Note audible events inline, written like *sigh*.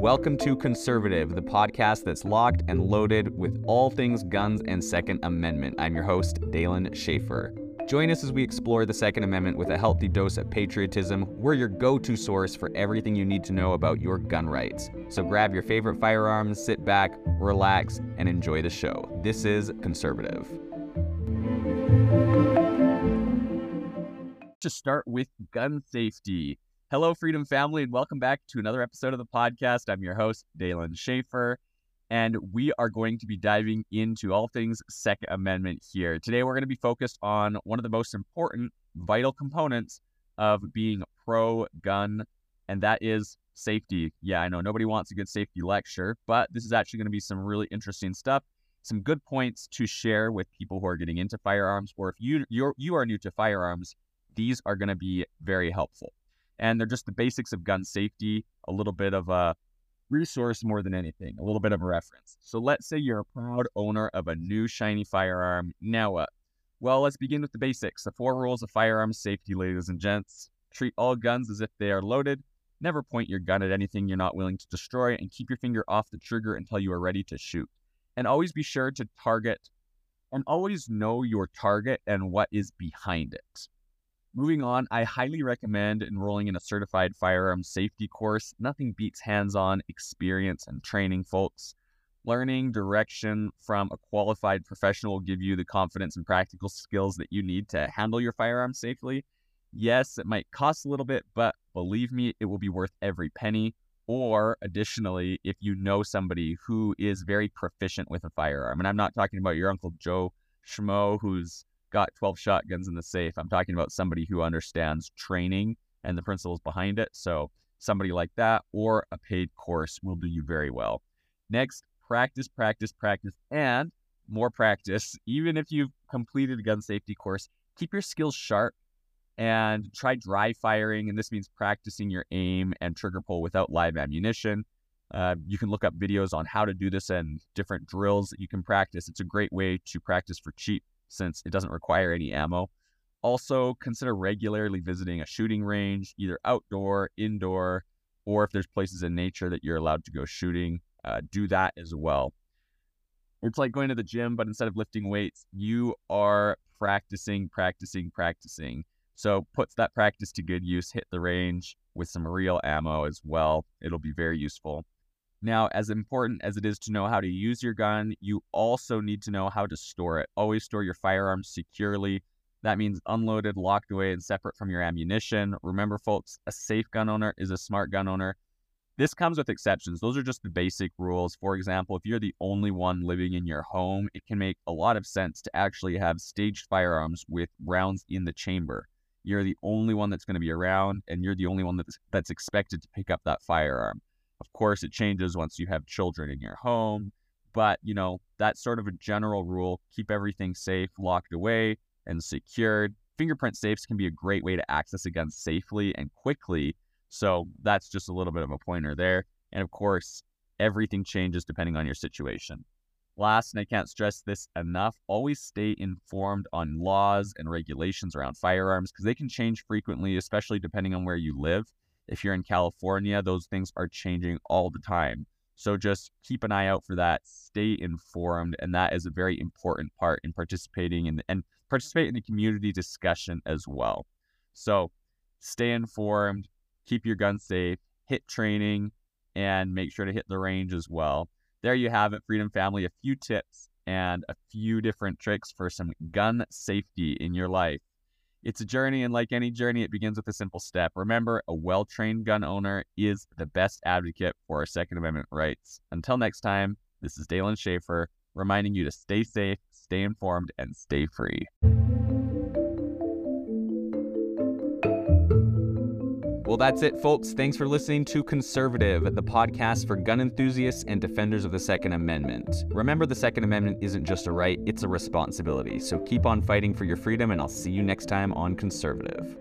Welcome to Conservative, the podcast that's locked and loaded with all things guns and Second Amendment. I'm your host, Dalen Schaefer. Join us as we explore the Second Amendment with a healthy dose of patriotism. We're your go to source for everything you need to know about your gun rights. So grab your favorite firearms, sit back, relax, and enjoy the show. This is Conservative. To start with gun safety. Hello, Freedom Family, and welcome back to another episode of the podcast. I'm your host, Dalen Schaefer, and we are going to be diving into all things Second Amendment here. Today, we're going to be focused on one of the most important, vital components of being pro gun, and that is safety. Yeah, I know nobody wants a good safety lecture, but this is actually going to be some really interesting stuff. Some good points to share with people who are getting into firearms, or if you you're, you are new to firearms, these are going to be very helpful and they're just the basics of gun safety, a little bit of a resource more than anything, a little bit of a reference. So let's say you're a proud owner of a new shiny firearm. Now what? Well, let's begin with the basics. The four rules of firearms safety, ladies and gents. Treat all guns as if they are loaded. Never point your gun at anything you're not willing to destroy, and keep your finger off the trigger until you are ready to shoot. And always be sure to target and always know your target and what is behind it. Moving on, I highly recommend enrolling in a certified firearms safety course. Nothing beats hands on experience and training, folks. Learning direction from a qualified professional will give you the confidence and practical skills that you need to handle your firearms safely. Yes, it might cost a little bit, but believe me, it will be worth every penny. Or additionally, if you know somebody who is very proficient with a firearm, and I'm not talking about your Uncle Joe Schmo who's got 12 shotguns in the safe. I'm talking about somebody who understands training and the principles behind it. So, somebody like that or a paid course will do you very well. Next, practice, practice, practice, and more practice. *laughs* Even if you've completed a gun safety course, keep your skills sharp and try dry firing. And this means practicing your aim and trigger pull without live ammunition. Uh, you can look up videos on how to do this and different drills that you can practice. It's a great way to practice for cheap since it doesn't require any ammo. Also, consider regularly visiting a shooting range, either outdoor, indoor, or if there's places in nature that you're allowed to go shooting, uh, do that as well. It's like going to the gym, but instead of lifting weights, you are practicing, practicing, practicing. So put that practice to good use, hit the range with some real ammo as well. It'll be very useful. Now, as important as it is to know how to use your gun, you also need to know how to store it. Always store your firearms securely. That means unloaded, locked away, and separate from your ammunition. Remember, folks, a safe gun owner is a smart gun owner. This comes with exceptions. Those are just the basic rules. For example, if you're the only one living in your home, it can make a lot of sense to actually have staged firearms with rounds in the chamber. You're the only one that's going to be around, and you're the only one that's, that's expected to pick up that firearm. Of course, it changes once you have children in your home, but you know, that's sort of a general rule. Keep everything safe, locked away, and secured. Fingerprint safes can be a great way to access a gun safely and quickly. So that's just a little bit of a pointer there. And of course, everything changes depending on your situation. Last, and I can't stress this enough, always stay informed on laws and regulations around firearms because they can change frequently, especially depending on where you live. If you're in California, those things are changing all the time. So just keep an eye out for that. Stay informed, and that is a very important part in participating in and participate in the community discussion as well. So stay informed, keep your gun safe, hit training, and make sure to hit the range as well. There you have it, Freedom Family. A few tips and a few different tricks for some gun safety in your life. It's a journey, and like any journey, it begins with a simple step. Remember, a well trained gun owner is the best advocate for our Second Amendment rights. Until next time, this is Dalen Schaefer reminding you to stay safe, stay informed, and stay free. Well, that's it, folks. Thanks for listening to Conservative, the podcast for gun enthusiasts and defenders of the Second Amendment. Remember, the Second Amendment isn't just a right, it's a responsibility. So keep on fighting for your freedom, and I'll see you next time on Conservative.